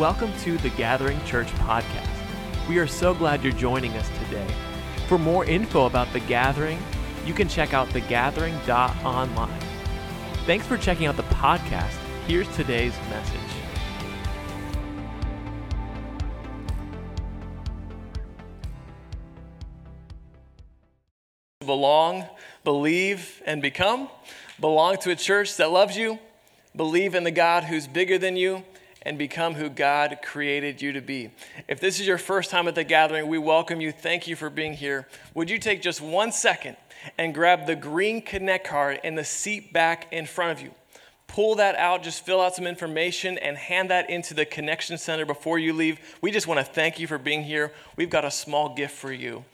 Welcome to the Gathering Church podcast. We are so glad you're joining us today. For more info about The Gathering, you can check out thegathering.online. Thanks for checking out the podcast. Here's today's message. belong, believe, and become. Belong to a church that loves you, believe in the God who's bigger than you, and become who God created you to be. If this is your first time at the gathering, we welcome you. Thank you for being here. Would you take just one second and grab the green Connect card in the seat back in front of you? Pull that out, just fill out some information, and hand that into the Connection Center before you leave. We just want to thank you for being here. We've got a small gift for you.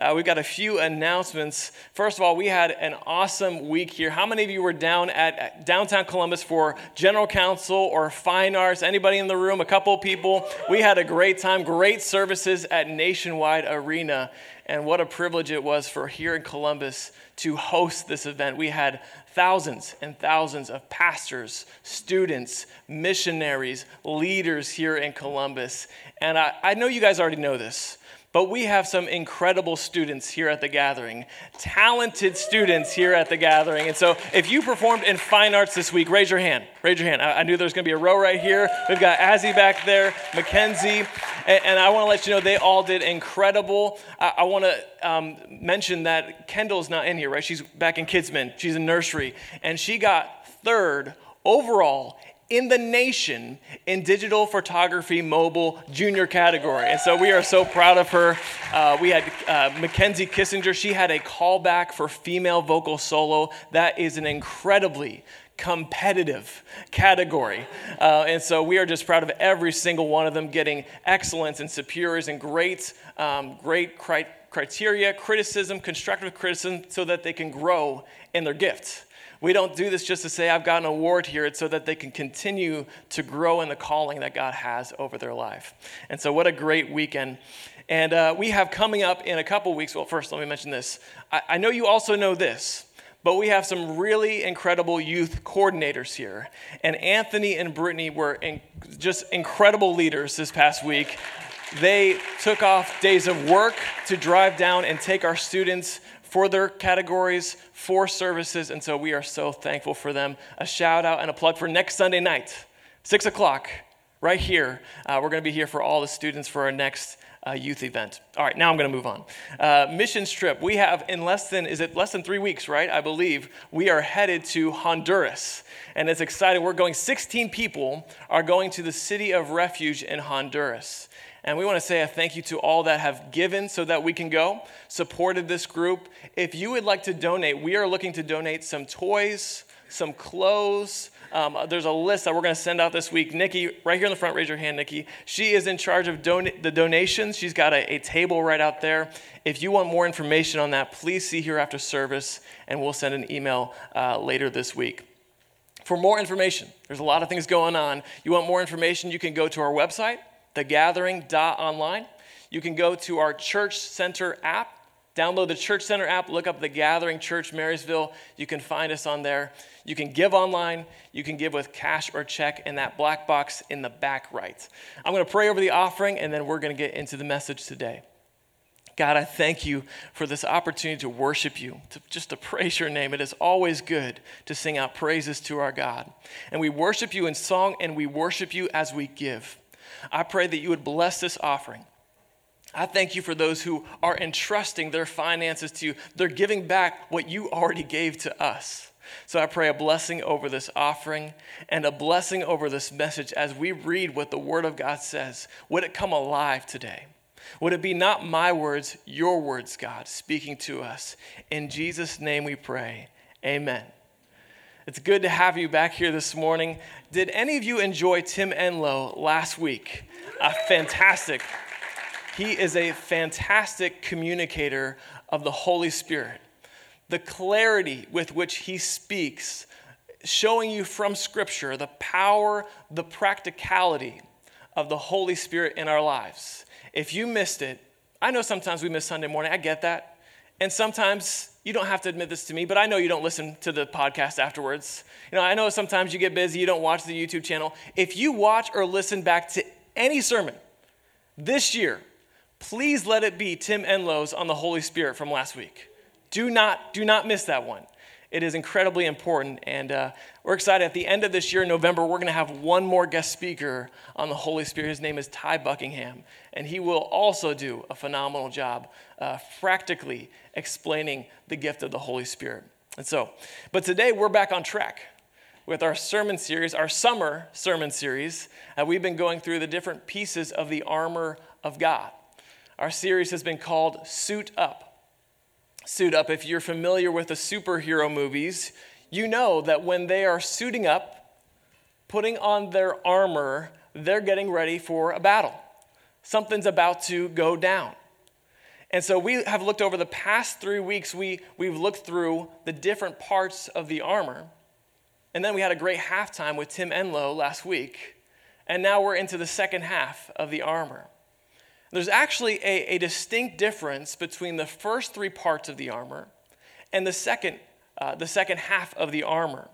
Uh, we've got a few announcements. First of all, we had an awesome week here. How many of you were down at downtown Columbus for General Council or Fine Arts? Anybody in the room? A couple people. We had a great time, great services at Nationwide Arena. And what a privilege it was for here in Columbus to host this event. We had thousands and thousands of pastors, students, missionaries, leaders here in Columbus. And I, I know you guys already know this, but we have some incredible students here at the gathering, talented students here at the gathering. And so if you performed in fine arts this week, raise your hand. Raise your hand. I, I knew there was going to be a row right here. We've got Azzy back there, Mackenzie. And, and I want to let you know they all did incredible. I, I want to um, mention that Kendall's not in here, right? She's back in Kidsman, she's in nursery. And she got third overall in the nation in digital photography mobile junior category. And so we are so proud of her. Uh, we had uh, Mackenzie Kissinger. She had a callback for female vocal solo. That is an incredibly competitive category. Uh, and so we are just proud of every single one of them getting excellence and superiors and great, um, great cri- criteria, criticism, constructive criticism, so that they can grow in their gifts. We don't do this just to say, I've got an award here. It's so that they can continue to grow in the calling that God has over their life. And so, what a great weekend. And uh, we have coming up in a couple weeks. Well, first, let me mention this. I, I know you also know this, but we have some really incredible youth coordinators here. And Anthony and Brittany were in, just incredible leaders this past week. They took off days of work to drive down and take our students for their categories, for services, and so we are so thankful for them. A shout out and a plug for next Sunday night, 6 o'clock, right here. Uh, we're going to be here for all the students for our next uh, youth event. All right, now I'm going to move on. Uh, missions trip. We have in less than, is it less than three weeks, right? I believe we are headed to Honduras. And it's exciting. We're going, 16 people are going to the city of refuge in Honduras. And we want to say a thank you to all that have given so that we can go, supported this group. If you would like to donate, we are looking to donate some toys, some clothes. Um, there's a list that we're going to send out this week. Nikki, right here in the front, raise your hand, Nikki. She is in charge of don- the donations. She's got a, a table right out there. If you want more information on that, please see here after service, and we'll send an email uh, later this week. For more information, there's a lot of things going on. You want more information, you can go to our website, thegathering.online. You can go to our Church Center app, download the Church Center app, look up The Gathering Church Marysville. You can find us on there. You can give online, you can give with cash or check in that black box in the back right. I'm going to pray over the offering and then we're going to get into the message today. God, I thank you for this opportunity to worship you, to just to praise your name. It is always good to sing out praises to our God. And we worship you in song and we worship you as we give. I pray that you would bless this offering. I thank you for those who are entrusting their finances to you. They're giving back what you already gave to us. So I pray a blessing over this offering and a blessing over this message as we read what the Word of God says. Would it come alive today? Would it be not my words, your words, God, speaking to us? In Jesus' name we pray. Amen. It's good to have you back here this morning. Did any of you enjoy Tim Enloe last week? Uh, fantastic. He is a fantastic communicator of the Holy Spirit. The clarity with which he speaks, showing you from Scripture the power, the practicality of the Holy Spirit in our lives. If you missed it, I know sometimes we miss Sunday morning, I get that. And sometimes you don't have to admit this to me, but I know you don't listen to the podcast afterwards. You know, I know sometimes you get busy, you don't watch the YouTube channel. If you watch or listen back to any sermon this year, please let it be Tim Enloe's on the Holy Spirit from last week. Do not, do not miss that one. It is incredibly important, and uh, we're excited. At the end of this year, November, we're going to have one more guest speaker on the Holy Spirit. His name is Ty Buckingham, and he will also do a phenomenal job uh, practically explaining the gift of the Holy Spirit. And so, but today we're back on track with our sermon series, our summer sermon series. Uh, we've been going through the different pieces of the armor of God. Our series has been called Suit Up suit up. If you're familiar with the superhero movies, you know that when they are suiting up, putting on their armor, they're getting ready for a battle. Something's about to go down. And so we have looked over the past three weeks, we, we've looked through the different parts of the armor. And then we had a great halftime with Tim Enloe last week. And now we're into the second half of the armor. There's actually a, a distinct difference between the first three parts of the armor and the second, uh, the second half of the armor.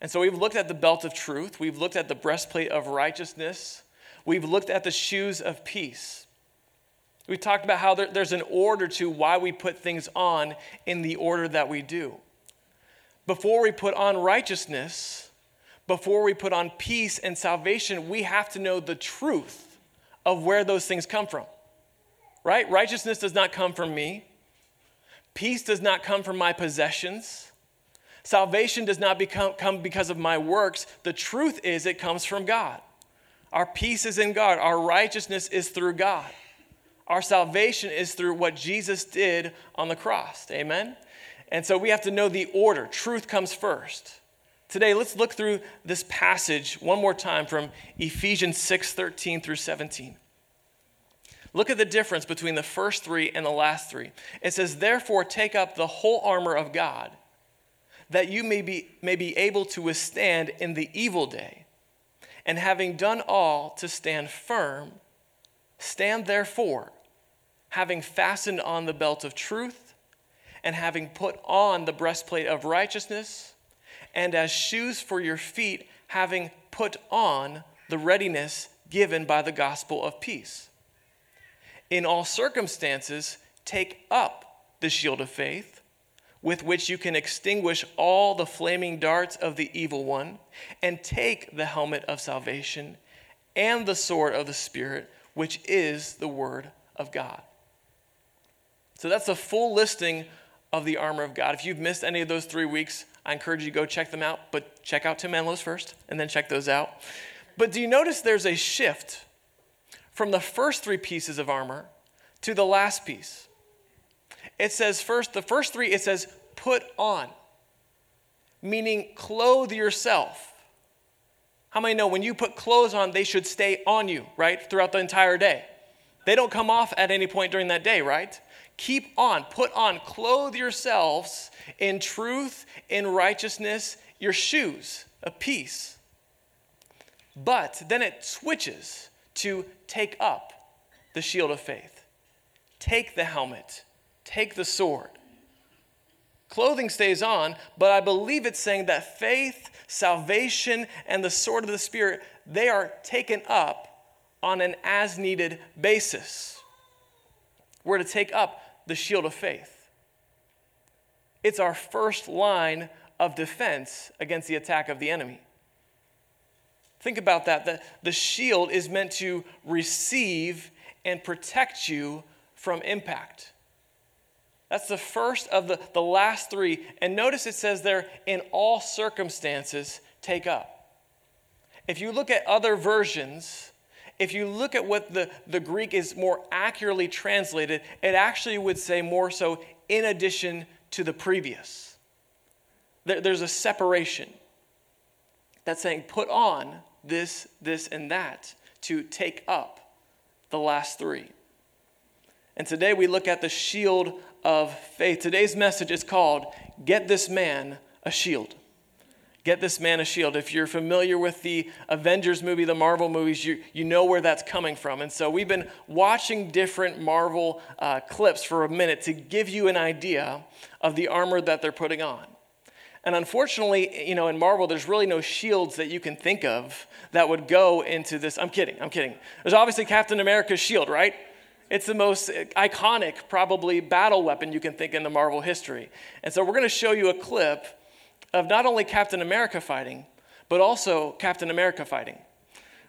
And so we've looked at the belt of truth, we've looked at the breastplate of righteousness, we've looked at the shoes of peace. We talked about how there, there's an order to why we put things on in the order that we do. Before we put on righteousness, before we put on peace and salvation, we have to know the truth of where those things come from right? Righteousness does not come from me. Peace does not come from my possessions. Salvation does not become, come because of my works. The truth is, it comes from God. Our peace is in God. Our righteousness is through God. Our salvation is through what Jesus did on the cross. Amen? And so we have to know the order. Truth comes first. Today, let's look through this passage one more time from Ephesians 6 13 through 17. Look at the difference between the first three and the last three. It says, Therefore, take up the whole armor of God, that you may be, may be able to withstand in the evil day. And having done all to stand firm, stand therefore, having fastened on the belt of truth, and having put on the breastplate of righteousness, and as shoes for your feet, having put on the readiness given by the gospel of peace. In all circumstances, take up the shield of faith, with which you can extinguish all the flaming darts of the evil one, and take the helmet of salvation and the sword of the Spirit, which is the Word of God. So that's a full listing of the armor of God. If you've missed any of those three weeks, I encourage you to go check them out, but check out Tim Enloe's first and then check those out. But do you notice there's a shift from the first three pieces of armor to the last piece. It says first, the first three, it says put on, meaning clothe yourself. How many know when you put clothes on, they should stay on you, right, throughout the entire day? They don't come off at any point during that day, right? Keep on, put on, clothe yourselves in truth, in righteousness, your shoes a peace. But then it switches to take up the shield of faith, take the helmet, take the sword. Clothing stays on, but I believe it's saying that faith, salvation, and the sword of the Spirit, they are taken up on an as needed basis. We're to take up the shield of faith. It's our first line of defense against the attack of the enemy. Think about that. The, the shield is meant to receive and protect you from impact. That's the first of the, the last three. And notice it says there, in all circumstances, take up. If you look at other versions, if you look at what the, the Greek is more accurately translated, it actually would say more so in addition to the previous. There, there's a separation that's saying put on this, this, and that to take up the last three. And today we look at the shield of faith. Today's message is called Get This Man a Shield. Get This Man a Shield. If you're familiar with the Avengers movie, the Marvel movies, you, you know where that's coming from. And so we've been watching different Marvel uh, clips for a minute to give you an idea of the armor that they're putting on. And unfortunately, you know, in Marvel, there's really no shields that you can think of that would go into this. I'm kidding, I'm kidding. There's obviously Captain America's shield, right? It's the most iconic, probably, battle weapon you can think in the Marvel history. And so we're going to show you a clip of not only Captain America fighting, but also Captain America fighting.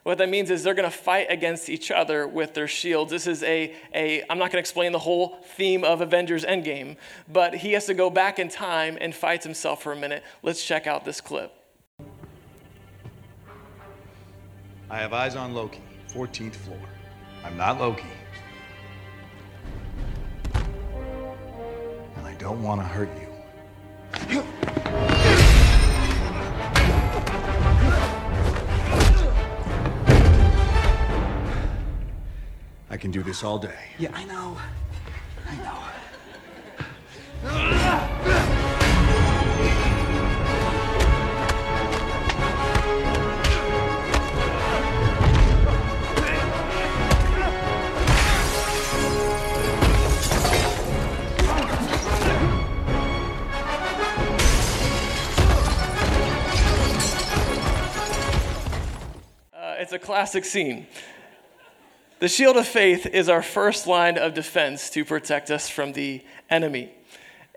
What that means is they're going to fight against each other with their shields. This is a, a I'm not going to explain the whole theme of Avengers Endgame, but he has to go back in time and fights himself for a minute. Let's check out this clip. I have eyes on Loki, 14th floor. I'm not Loki. And I don't want to hurt you. I can do this all day. Yeah, I know. I know. Uh, it's a classic scene. The shield of faith is our first line of defense to protect us from the enemy.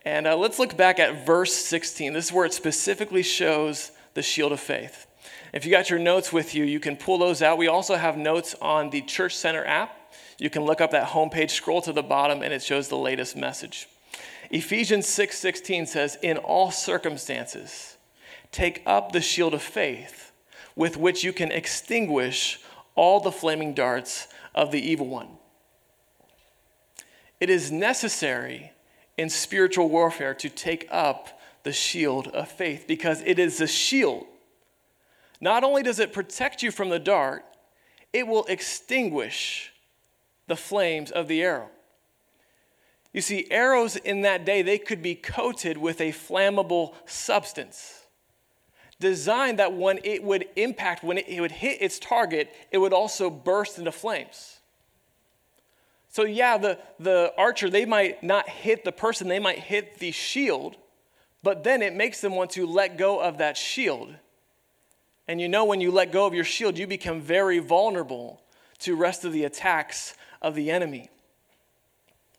And uh, let's look back at verse 16. This is where it specifically shows the shield of faith. If you got your notes with you, you can pull those out. We also have notes on the Church Center app. You can look up that homepage, scroll to the bottom, and it shows the latest message. Ephesians 6:16 says, "In all circumstances, take up the shield of faith, with which you can extinguish all the flaming darts of the evil one." It is necessary in spiritual warfare to take up the shield of faith because it is a shield. Not only does it protect you from the dart, it will extinguish the flames of the arrow. You see, arrows in that day, they could be coated with a flammable substance designed that when it would impact, when it, would hit its target, it would also burst into flames. So, yeah, the, the archer, they might not hit the person, they might hit the shield, but then it makes them want to let go of that shield. And you know, when you let go of your shield, you become very vulnerable to rest of the attacks of the enemy.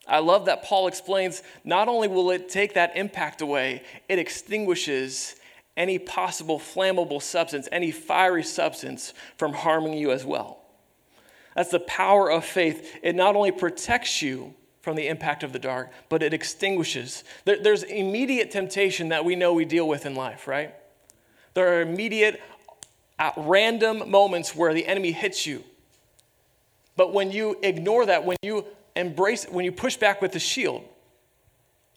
I love that Paul explains not only will it take that impact away, it extinguishes any possible flammable substance, any fiery substance from harming you as well. That's the power of faith. It not only protects you from the impact of the dark, but it extinguishes. there's immediate temptation that we know we deal with in life, right? There are immediate, at random moments where the enemy hits you. But when you ignore that, when you embrace, when you push back with the shield,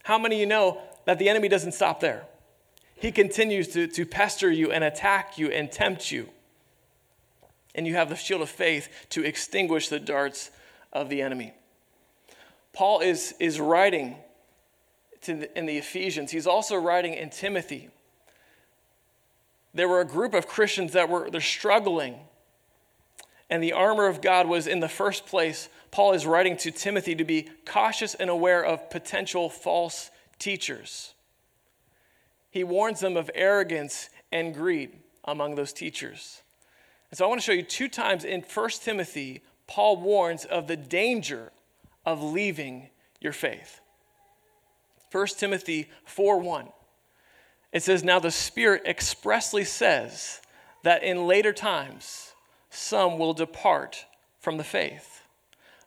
how many of you know that the enemy doesn't stop there? He continues to, to pester you and attack you and tempt you and you have the shield of faith to extinguish the darts of the enemy. Paul is, is writing the, in the Ephesians, he's also writing in Timothy. There were a group of Christians that were they're struggling. And the armor of God was in the first place. Paul is writing to Timothy to be cautious and aware of potential false teachers. He warns them of arrogance and greed among those teachers. And so I want to show you two times in 1 Timothy, Paul warns of the danger of leaving your faith. 1 Timothy 4 1. It says, Now the Spirit expressly says that in later times some will depart from the faith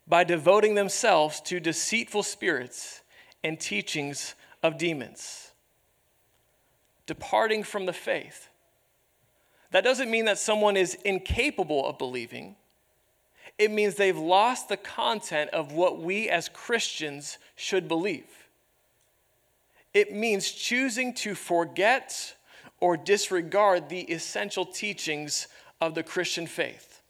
by devoting themselves to deceitful spirits and teachings of demons. Departing from the faith. That doesn't mean that someone is incapable of believing. It means they've lost the content of what we as Christians should believe. It means choosing to forget or disregard the essential teachings of the Christian faith.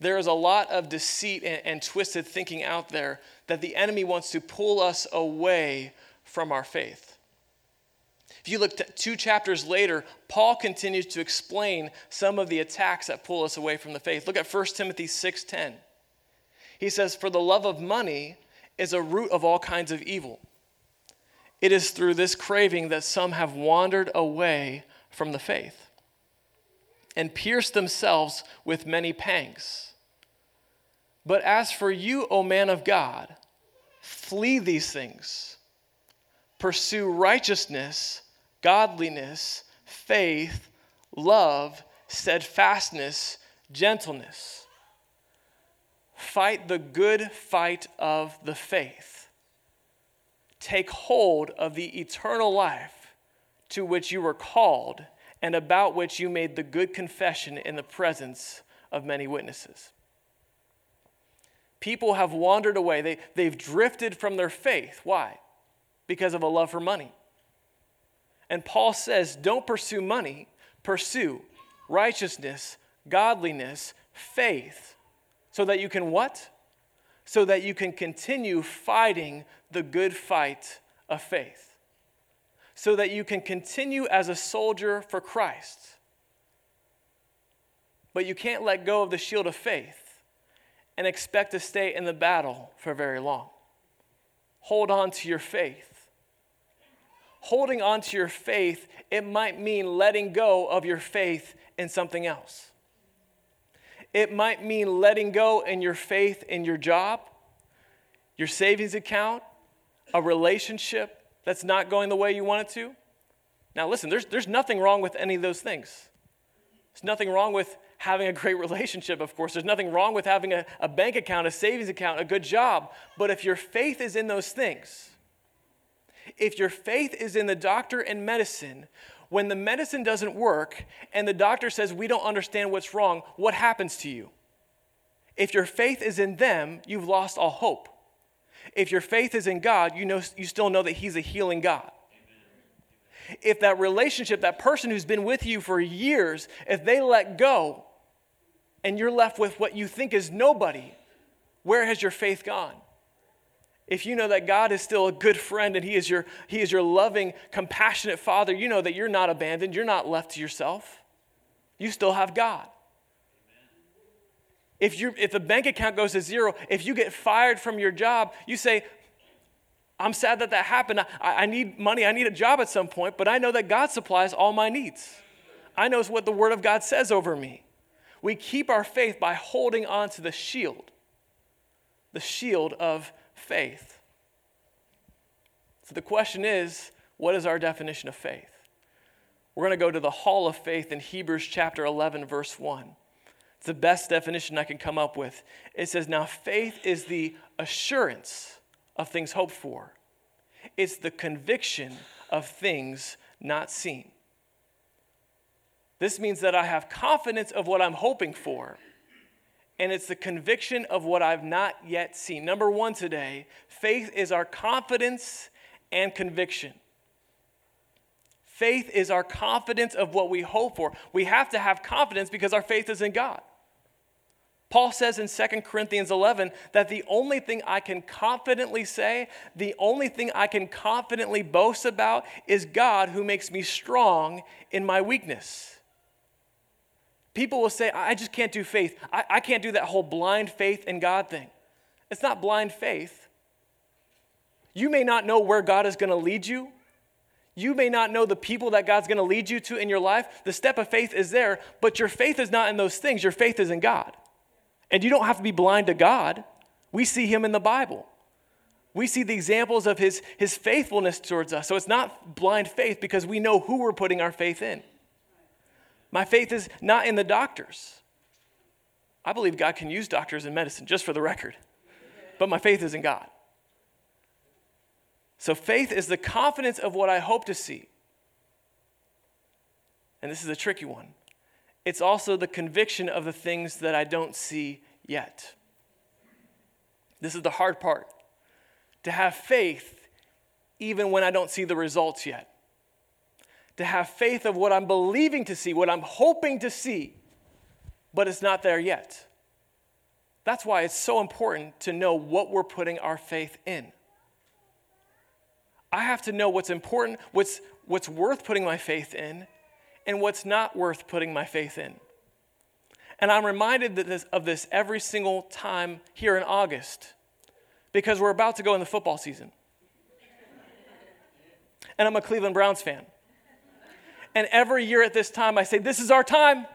There is a lot of deceit and, and, twisted thinking out there that the enemy wants to pull us away from our faith. If you look two chapters later, Paul continues to explain some of the attacks that pull us away from the faith. Look at 1 Timothy 6:10. He says, "For the love of money is a root of all kinds of evil, it is through this craving that some have wandered away from the faith and pierced themselves with many pangs. But as for you, O man of God, flee these things. Pursue righteousness, godliness, faith, love, steadfastness, gentleness. Fight the good fight of the faith. Take hold of the eternal life to which you were called and about which you made the good confession in the presence of many witnesses. People have wandered away, they, they've drifted from their faith. Why? Because of a love for money. And Paul says, don't pursue money, pursue righteousness, godliness, faith, so that you can what? So that you can continue fighting the good fight of faith. So that you can continue as a soldier for Christ. But you can't let go of the shield of faith and expect to stay in the battle for very long. Hold on to your faith. Holding on to your faith, it might mean letting go of your faith in something else. It might mean letting go in your faith in your job, your savings account, a relationship that's not going the way you want it to. Now, listen, there's, there's nothing wrong with any of those things. There's nothing wrong with having a great relationship, of course. There's nothing wrong with having a, a bank account, a savings account, a good job. But if your faith is in those things, if your faith is in the doctor and medicine, when the medicine doesn't work and the doctor says, We don't understand what's wrong, what happens to you? If your faith is in them, you've lost all hope. If your faith is in God, you, know, you still know that He's a healing God. If that relationship, that person who's been with you for years, if they let go and you're left with what you think is nobody, where has your faith gone? If you know that God is still a good friend and he is your he is your loving compassionate father you know that you're not abandoned you're not left to yourself. You still have God. If you if the bank account goes to zero if you get fired from your job you say I'm sad that that happened. I, I need money I need a job at some point but I know that God supplies all my needs. I know what the word of God says over me. We keep our faith by holding on to the shield the shield of faith. So the question is what is our definition of faith? We're going to go to the hall of faith in Hebrews chapter 11, verse 1. It's the best definition I can come up with. It says, Now faith is the assurance of things hoped for, it's the conviction of things not seen. This means that I have confidence of what I'm hoping for and it's the conviction of what I've not yet seen. Number one today, faith is our confidence and conviction. Faith is our confidence of what we hope for. We have to have confidence because our faith is in God. Paul says in 2 Corinthians 11 that the only thing I can confidently say, the only thing I can confidently boast about is God who makes me strong in my weakness. People will say, I just can't do faith. I, I can't do that whole blind faith in God thing. It's not blind faith. You may not know where God is going to lead you. You may not know the people that God's going to lead you to in your life. The step of faith is there, but your faith is not in those things. Your faith is in God. And you don't have to be blind to God. We see Him in the Bible. We see the examples of His, his faithfulness towards us. So it's not blind faith because we know who we're putting our faith in. My faith is not in the doctors. I believe God can use doctors in medicine, just for the record. But my faith is in God. So faith is the confidence of what I hope to see. And this is a tricky one. It's also the conviction of the things that I don't see yet. This is the hard part. To have faith even when I don't see the results yet to have faith of what I'm believing to see, what I'm hoping to see, but it's not there yet. That's why it's so important to know what we're putting our faith in. I have to know what's important, what's, what's worth putting my faith in, and what's not worth putting my faith in. And I'm reminded this, of this every single time here in August because we're about to go in the football season. and I'm a Cleveland Browns fan. And every year at this time, I say, This is our time.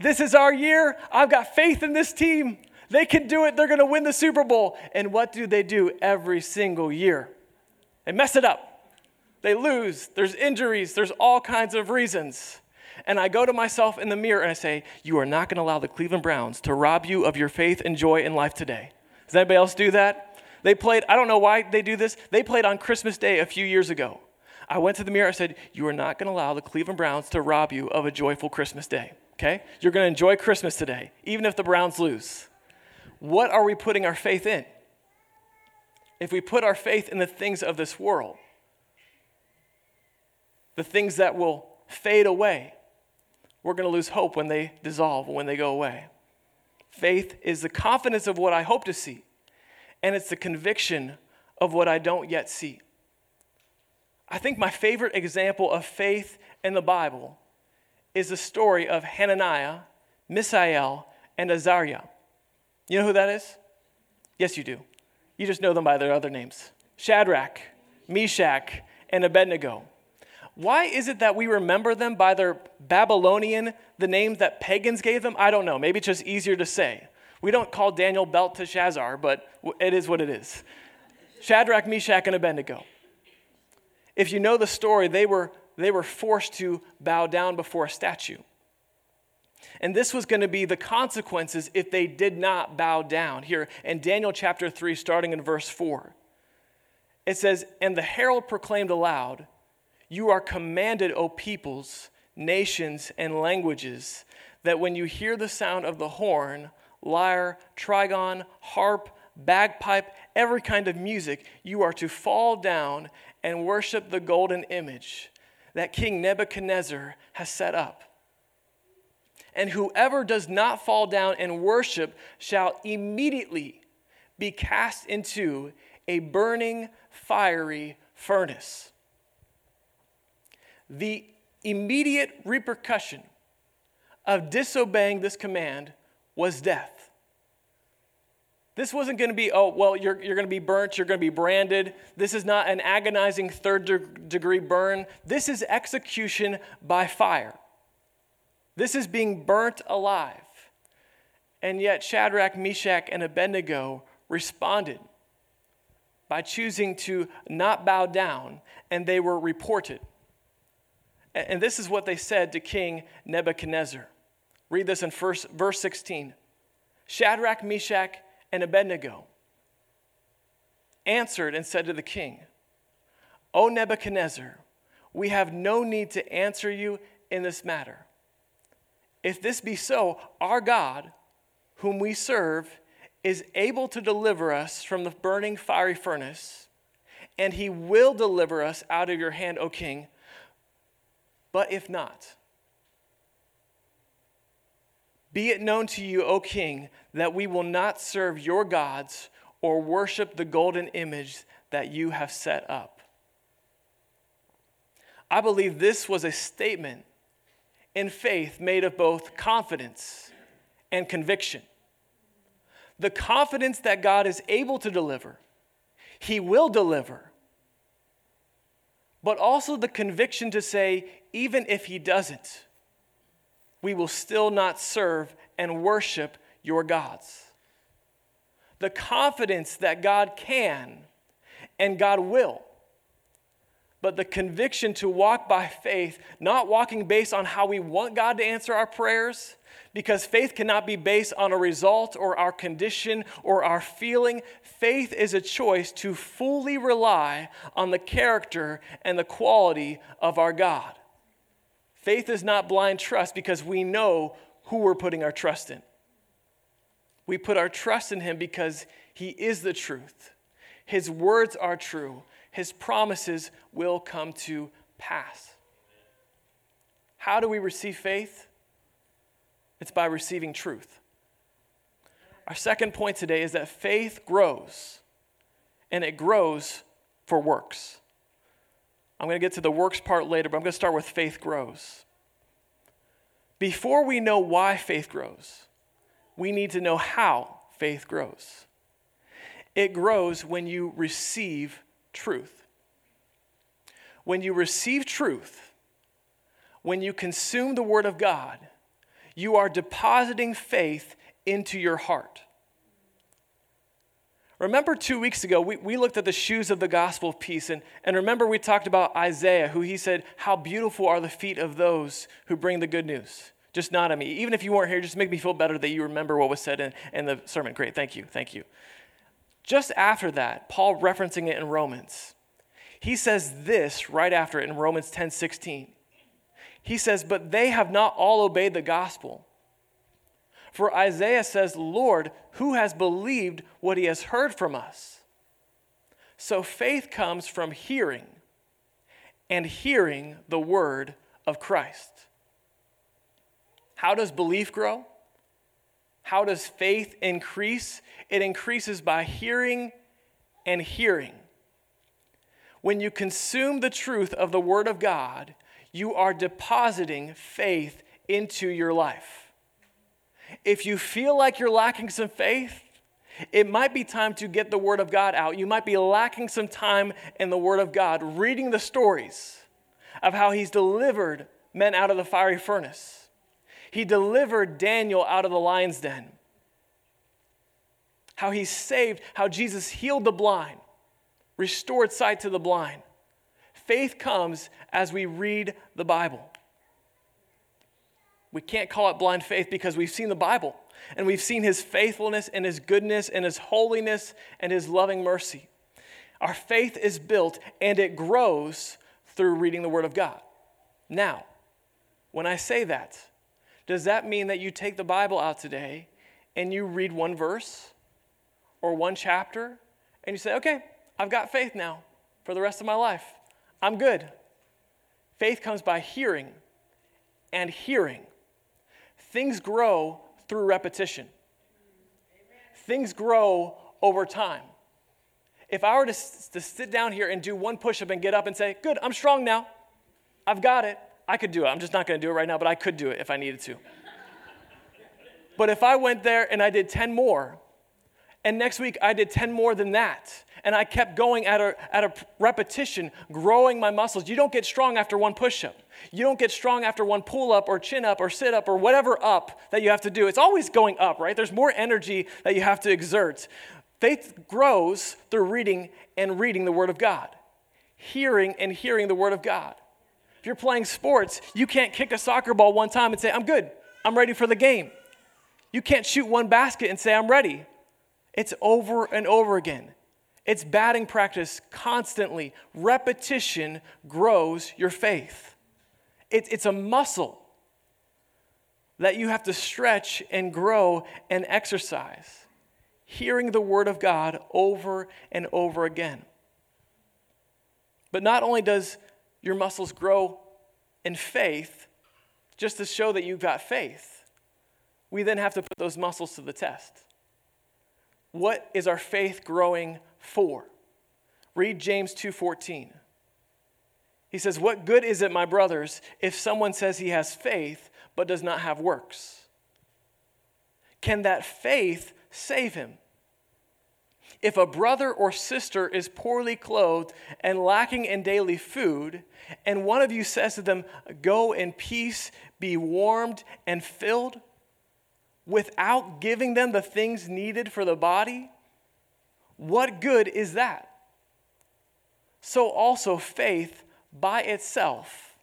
This is our year. I've got faith in this team. They can do it. They're going to win the Super Bowl. And what do they do every single year? They mess it up. They lose. There's injuries. There's all kinds of reasons. And I go to myself in the mirror and I say, You are not going to allow the Cleveland Browns to rob you of your faith and joy in life today. Does anybody else do that? They played, I don't know why they do this. They played on Christmas Day a few years ago. I went to the mirror, I said, You are not going to allow the Cleveland Browns to rob you of a joyful Christmas day. Okay? You're going to enjoy Christmas today, even if the Browns lose. What are we putting our faith in? If we put our faith in the things of this world, the things that will fade away, we're going to lose hope when they dissolve, when they go away. Faith is the confidence of what I hope to see, and it's the conviction of what I don't yet see. I think my favorite example of faith in the Bible is the story of Hananiah, Mishael, and Azariah. You know who that is? Yes, you do. You just know them by their other names Shadrach, Meshach, and Abednego. Why is it that we remember them by their Babylonian, the names that pagans gave them? I don't know. Maybe it's just easier to say. We don't call Daniel Belt to Belteshazzar, but it is what it is. Shadrach, Meshach, and Abednego. If you know the story, they were, they were forced to bow down before a statue. And this was going to be the consequences if they did not bow down. Here in Daniel chapter 3, starting in verse 4, it says, And the herald proclaimed aloud, you are commanded, O peoples, nations, and languages, that when you hear the sound of the horn, lyre, trigon, harp, bagpipe, every kind of music, you are to fall down and worship the golden image that King Nebuchadnezzar has set up. And whoever does not fall down and worship shall immediately be cast into a burning, fiery furnace the immediate repercussion of disobeying this command was death. This wasn't going to be, oh, well, you're, you're going to be burnt, you're going to be branded. This is not an agonizing third de- degree burn. This is execution by fire. This is being burnt alive. And yet, Shadrach, Meshach, and Abednego responded by choosing to not bow down, and they were reported. And this is what they said to King Nebuchadnezzar. Read this in first, verse 16. Shadrach, Meshach, and Abednego answered and said to the king, O Nebuchadnezzar, we have no need to answer you in this matter. If this be so, our God, whom we serve, is able to deliver us from the burning fiery furnace, and he will deliver us out of your hand, O king. But if not, be it known to you, O king, that we will not serve your gods or worship the golden image that you have set up. I believe this was a statement in faith made of both confidence and conviction. The confidence that God is able to deliver, He will deliver, but also the conviction to say, even if he doesn't, we will still not serve and worship your gods. The confidence that God can and God will, but the conviction to walk by faith, not walking based on how we want God to answer our prayers, because faith cannot be based on a result or our condition or our feeling. Faith is a choice to fully rely on the character and the quality of our God. Faith is not blind trust because we know who we're putting our trust in. We put our trust in Him because He is the truth. His words are true. His promises will come to pass. How do we receive faith? It's by receiving truth. Our second point today is that faith grows, and it grows for works. I'm going to get to the works part later, but I'm going to start with faith grows. Before we know why faith grows, we need to know how faith grows. It grows when you receive truth. when you receive truth, when you consume the Word of God, you are depositing faith into your heart. Remember two weeks ago, we, we looked at the shoes of the gospel of peace. And, and remember, we talked about Isaiah, who he said, How beautiful are the feet of those who bring the good news. Just nod at me. Even if you weren't here, just make me feel better that you remember what was said in, in the sermon. Great, thank you, thank you. Just after that, Paul referencing it in Romans, he says this right after it in Romans 10 16. He says, But they have not all obeyed the gospel. For Isaiah says, Lord, who has believed what he has heard from us? So faith comes from hearing, and hearing the word of Christ. How does belief grow? How does faith increase? It increases by hearing and hearing. When you consume the truth of the Word of God, you are depositing faith into your life. If you feel like you're lacking some faith, it might be time to get the Word of God out. You might be lacking some time in the Word of God, reading the stories of how He's delivered men out of the fiery furnace. He delivered Daniel out of the lion's den. How He saved, how Jesus healed the blind, restored sight to the blind. Faith comes as we read the Bible. We can't call it blind faith because we've seen the Bible and we've seen his faithfulness and his goodness and his holiness and his loving mercy. Our faith is built and it grows through reading the Word of God. Now, when I say that, does that mean that you take the Bible out today and you read one verse or one chapter and you say, okay, I've got faith now for the rest of my life? I'm good. Faith comes by hearing and hearing Things grow through repetition, things grow over time. If I were to, to sit down here and do one push up and get up and say, Good, I'm strong now, I've got it, I could do it. I'm just not going to do it right now, but I could do it if I needed to. but if I went there and I did 10 more, and next week I did 10 more than that, and I kept going at a, at a repetition, growing my muscles. You don't get strong after one push up. You don't get strong after one pull up or chin up or sit up or whatever up that you have to do. It's always going up, right? There's more energy that you have to exert. Faith grows through reading and reading the Word of God, hearing and hearing the Word of God. If you're playing sports, you can't kick a soccer ball one time and say, I'm good, I'm ready for the game. You can't shoot one basket and say, I'm ready. It's over and over again. It's batting practice constantly. Repetition grows your faith. It, it's a muscle that you have to stretch and grow and exercise. Hearing the Word of God over and over again. But not only does your muscles grow in faith, just to show that you've got faith, we then have to put those muscles to the test. What is our faith growing for? Read James 2:14. He says, "What good is it, my brothers, if someone says he has faith but does not have works? Can that faith save him? If a brother or sister is poorly clothed and lacking in daily food, and one of you says to them, Go in peace, be warmed and filled, without giving them the things needed for the body, what good is that? So also, faith by itself,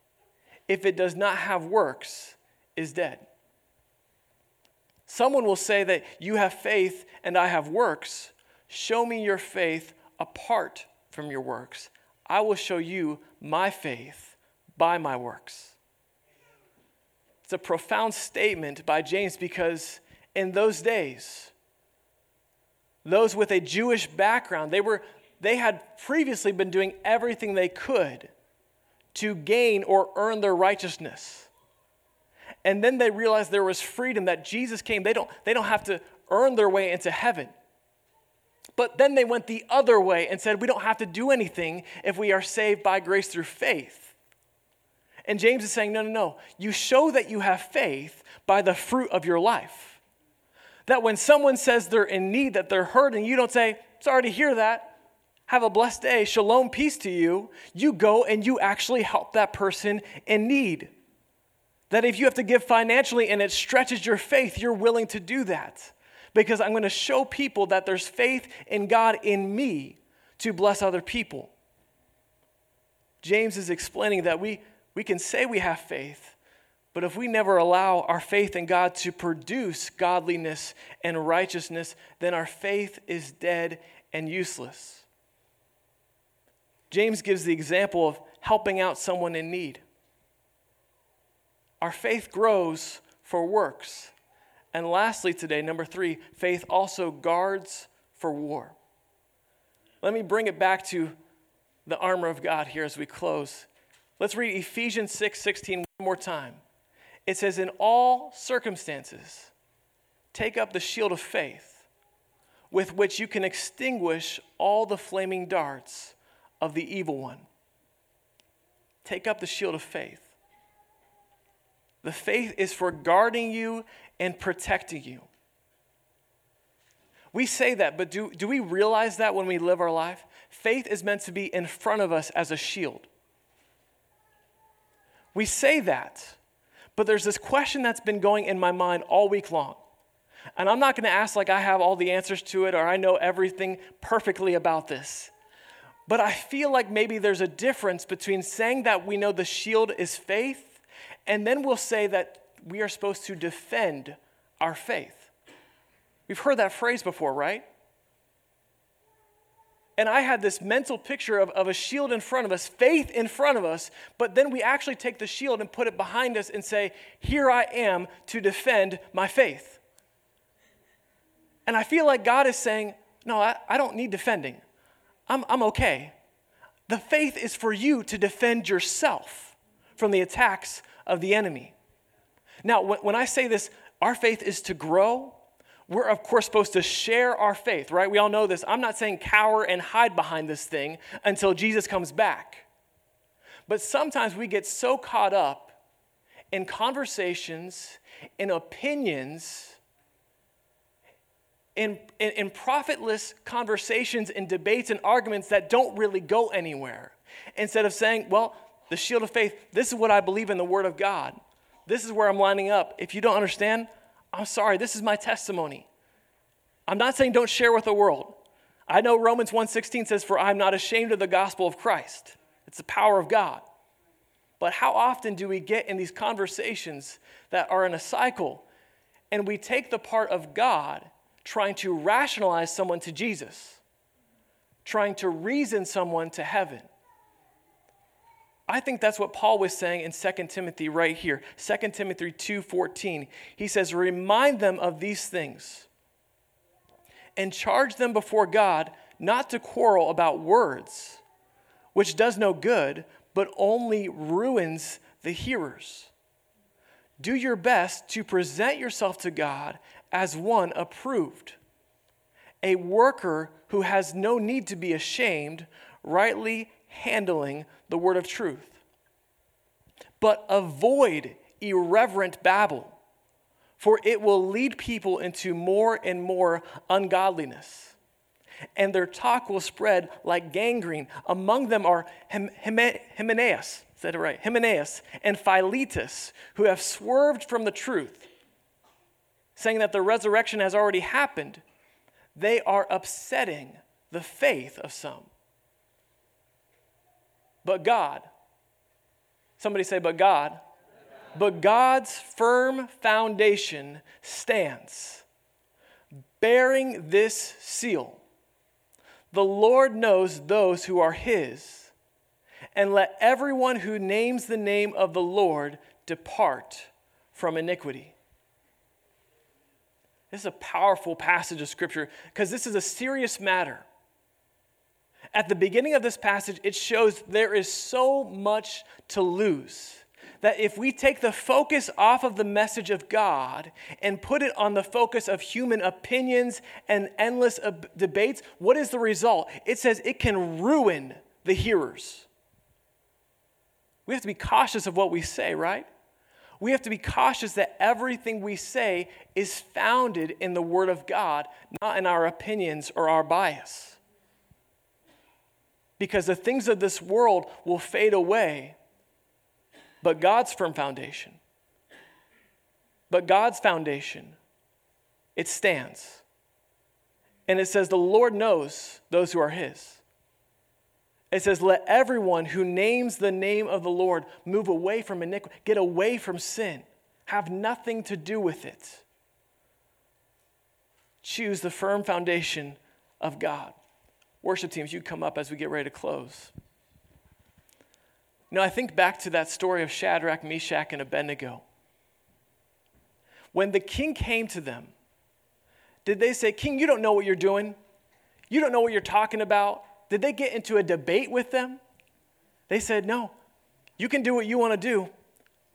if it does not have works, is dead. Someone will say that you have faith and I have works. Show me your faith apart from your works. I will show you my faith by my works. It's a profound statement by James because in those days, those with a Jewish background, they, were, they had previously been doing everything they could to gain or earn their righteousness. And then they realized there was freedom that Jesus came. They don't, they don't have to earn their way into heaven. But then they went the other way and said, we don't have to do anything if we are saved by grace through faith. And James is saying, no, no, no. You show that you have faith by the fruit of your life. That when someone says they're in need, that they're hurting, you don't say, sorry to hear that. have a blessed day, shalom, peace to you, you go and you actually help that person in need. That if you have to give financially and it stretches your faith, you're willing to do that. Because I'm going to show people that there's faith in God in me to bless other people. James is explaining that we, we can say we have faith, but if we never allow our faith in God to produce godliness and righteousness, then our faith is dead and useless. James gives the example of helping out someone in need. Our faith grows for works. And lastly, today, number three, faith also guards for war. Let me bring it back to the armor of God here as we close. Let's read Ephesians 6 16 one more time. It says, In all circumstances, take up the shield of faith with which you can extinguish all the flaming darts of the evil one. Take up the shield of faith. The faith is for guarding you and protecting you. We say that, but do, do we realize that when we live our life? Faith is meant to be in front of us as a shield. We say that, but there's this question that's been going in my mind all week long. And I'm not going to ask like I have all the answers to it or I know everything perfectly about this. But I feel like maybe there's a difference between saying that we know the shield is faith and then we'll say that we are supposed to defend our faith. We've heard that phrase before, right? And I had this mental picture of, of a shield in front of us, faith in front of us, but then we actually take the shield and put it behind us and say, Here I am to defend my faith. And I feel like God is saying, No, I, I don't need defending. I'm, I'm okay. The faith is for you to defend yourself from the attacks of the enemy. Now, when I say this, our faith is to grow. We're, of course, supposed to share our faith, right? We all know this. I'm not saying cower and hide behind this thing until Jesus comes back. But sometimes we get so caught up in conversations, in opinions, in, in, in profitless conversations and debates and arguments that don't really go anywhere. Instead of saying, well, the shield of faith, this is what I believe in the Word of God. This is where I'm lining up. If you don't understand, I'm sorry, this is my testimony. I'm not saying don't share with the world. I know Romans 1:16 says for I'm not ashamed of the gospel of Christ. It's the power of God. But how often do we get in these conversations that are in a cycle and we take the part of God trying to rationalize someone to Jesus, trying to reason someone to heaven. I think that's what Paul was saying in 2 Timothy right here. 2 Timothy 2:14. He says, "Remind them of these things and charge them before God not to quarrel about words, which does no good, but only ruins the hearers. Do your best to present yourself to God as one approved, a worker who has no need to be ashamed, rightly handling the word of truth. But avoid irreverent babble, for it will lead people into more and more ungodliness. And their talk will spread like gangrene. Among them are Hymenaeus, is that right? Hymenaeus and Philetus, who have swerved from the truth saying that the resurrection has already happened, they are upsetting the faith of some. But God, somebody say, but God, but God's firm foundation stands, bearing this seal. The Lord knows those who are his, and let everyone who names the name of the Lord depart from iniquity. This is a powerful passage of Scripture because this is a serious matter. At the beginning of this passage, it shows there is so much to lose. That if we take the focus off of the message of God and put it on the focus of human opinions and endless ab- debates, what is the result? It says it can ruin the hearers. We have to be cautious of what we say, right? we have to be cautious that everything we say is founded in the Word of God, not in our opinions or our bias. Because the things of this world will fade away, but God's firm foundation, but God's foundation, it stands. And it says, The Lord knows those who are His. It says, Let everyone who names the name of the Lord move away from iniquity, get away from sin, have nothing to do with it. Choose the firm foundation of God. Worship teams, you come up as we get ready to close. Know, I think back to that story of Shadrach, Meshach, and Abednego. When the king came to them, did they say, King, you don't know what you're doing? You don't know what you're talking about? Did they get into a debate with them? They said, No, you can do what you want to do,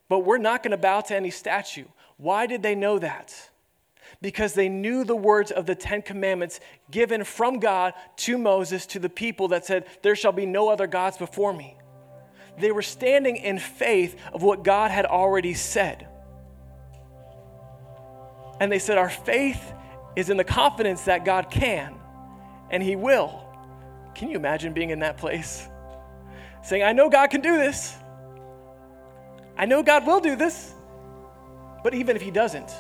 but we're not going to bow to any statue. Why did they know that? Because they knew the words of the Ten Commandments given from God to Moses to the people that said, There shall be no other gods before me. They were standing in faith of what God had already said. And they said, Our faith is in the confidence that God can and He will. Can you imagine being in that place? Saying, I know God can do this. I know God will do this. But even if He doesn't,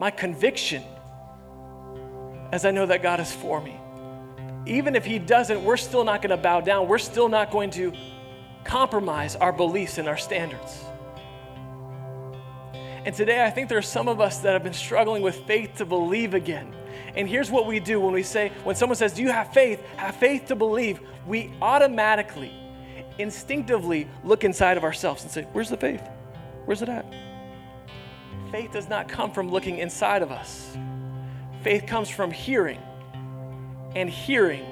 my conviction, as I know that God is for me, even if He doesn't, we're still not going to bow down. We're still not going to compromise our beliefs and our standards. And today, I think there are some of us that have been struggling with faith to believe again. And here's what we do when we say, when someone says, Do you have faith? Have faith to believe. We automatically, instinctively look inside of ourselves and say, Where's the faith? Where's it at? Faith does not come from looking inside of us, faith comes from hearing and hearing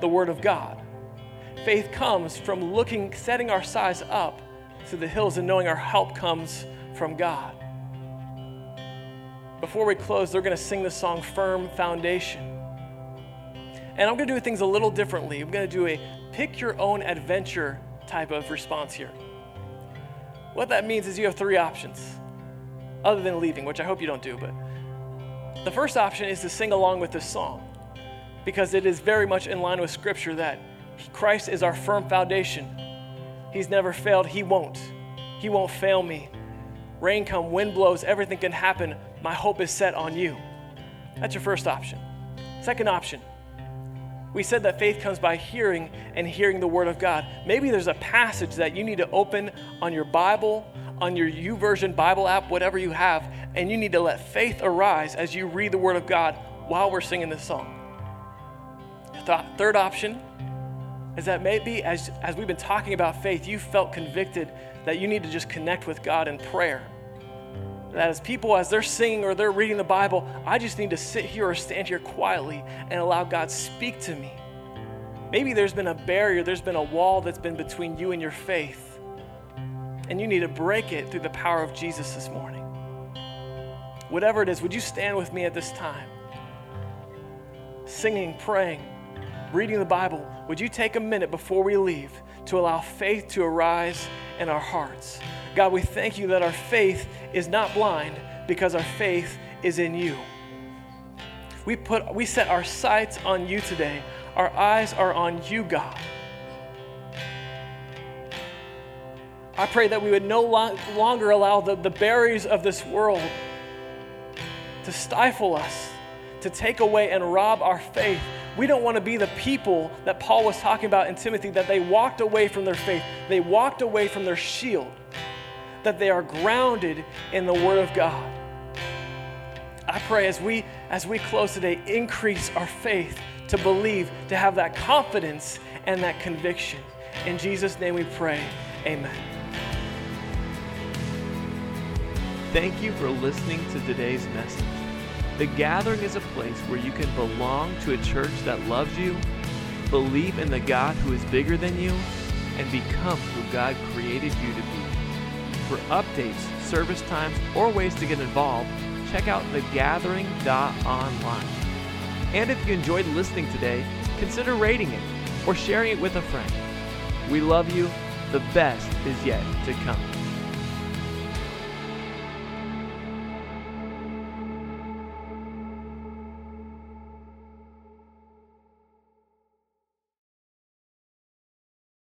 the Word of God. Faith comes from looking, setting our size up to the hills and knowing our help comes from God. Before we close, they're going to sing the song Firm Foundation. And I'm going to do things a little differently. I'm going to do a pick your own adventure type of response here. What that means is you have three options, other than leaving, which I hope you don't do. But the first option is to sing along with this song because it is very much in line with Scripture that Christ is our firm foundation. He's never failed, He won't. He won't fail me. Rain come, wind blows, everything can happen. My hope is set on you. That's your first option. Second option, we said that faith comes by hearing and hearing the Word of God. Maybe there's a passage that you need to open on your Bible, on your YouVersion Bible app, whatever you have, and you need to let faith arise as you read the Word of God while we're singing this song. Third option is that maybe as, as we've been talking about faith, you felt convicted that you need to just connect with God in prayer. That as people, as they're singing or they're reading the Bible, I just need to sit here or stand here quietly and allow God speak to me. Maybe there's been a barrier, there's been a wall that's been between you and your faith. And you need to break it through the power of Jesus this morning. Whatever it is, would you stand with me at this time? Singing, praying, reading the Bible, would you take a minute before we leave to allow faith to arise in our hearts? God, we thank you that our faith is not blind because our faith is in you. We, put, we set our sights on you today. Our eyes are on you, God. I pray that we would no longer allow the, the barriers of this world to stifle us, to take away and rob our faith. We don't want to be the people that Paul was talking about in Timothy, that they walked away from their faith, they walked away from their shield, that they are grounded in the Word of God. I pray as we as we close today, increase our faith to believe, to have that confidence and that conviction. In Jesus' name we pray. Amen. Thank you for listening to today's message. The Gathering is a place where you can belong to a church that loves you, believe in the God who is bigger than you, and become who God created you to be. For updates, service times, or ways to get involved, check out thegathering.online. And if you enjoyed listening today, consider rating it or sharing it with a friend. We love you. The best is yet to come.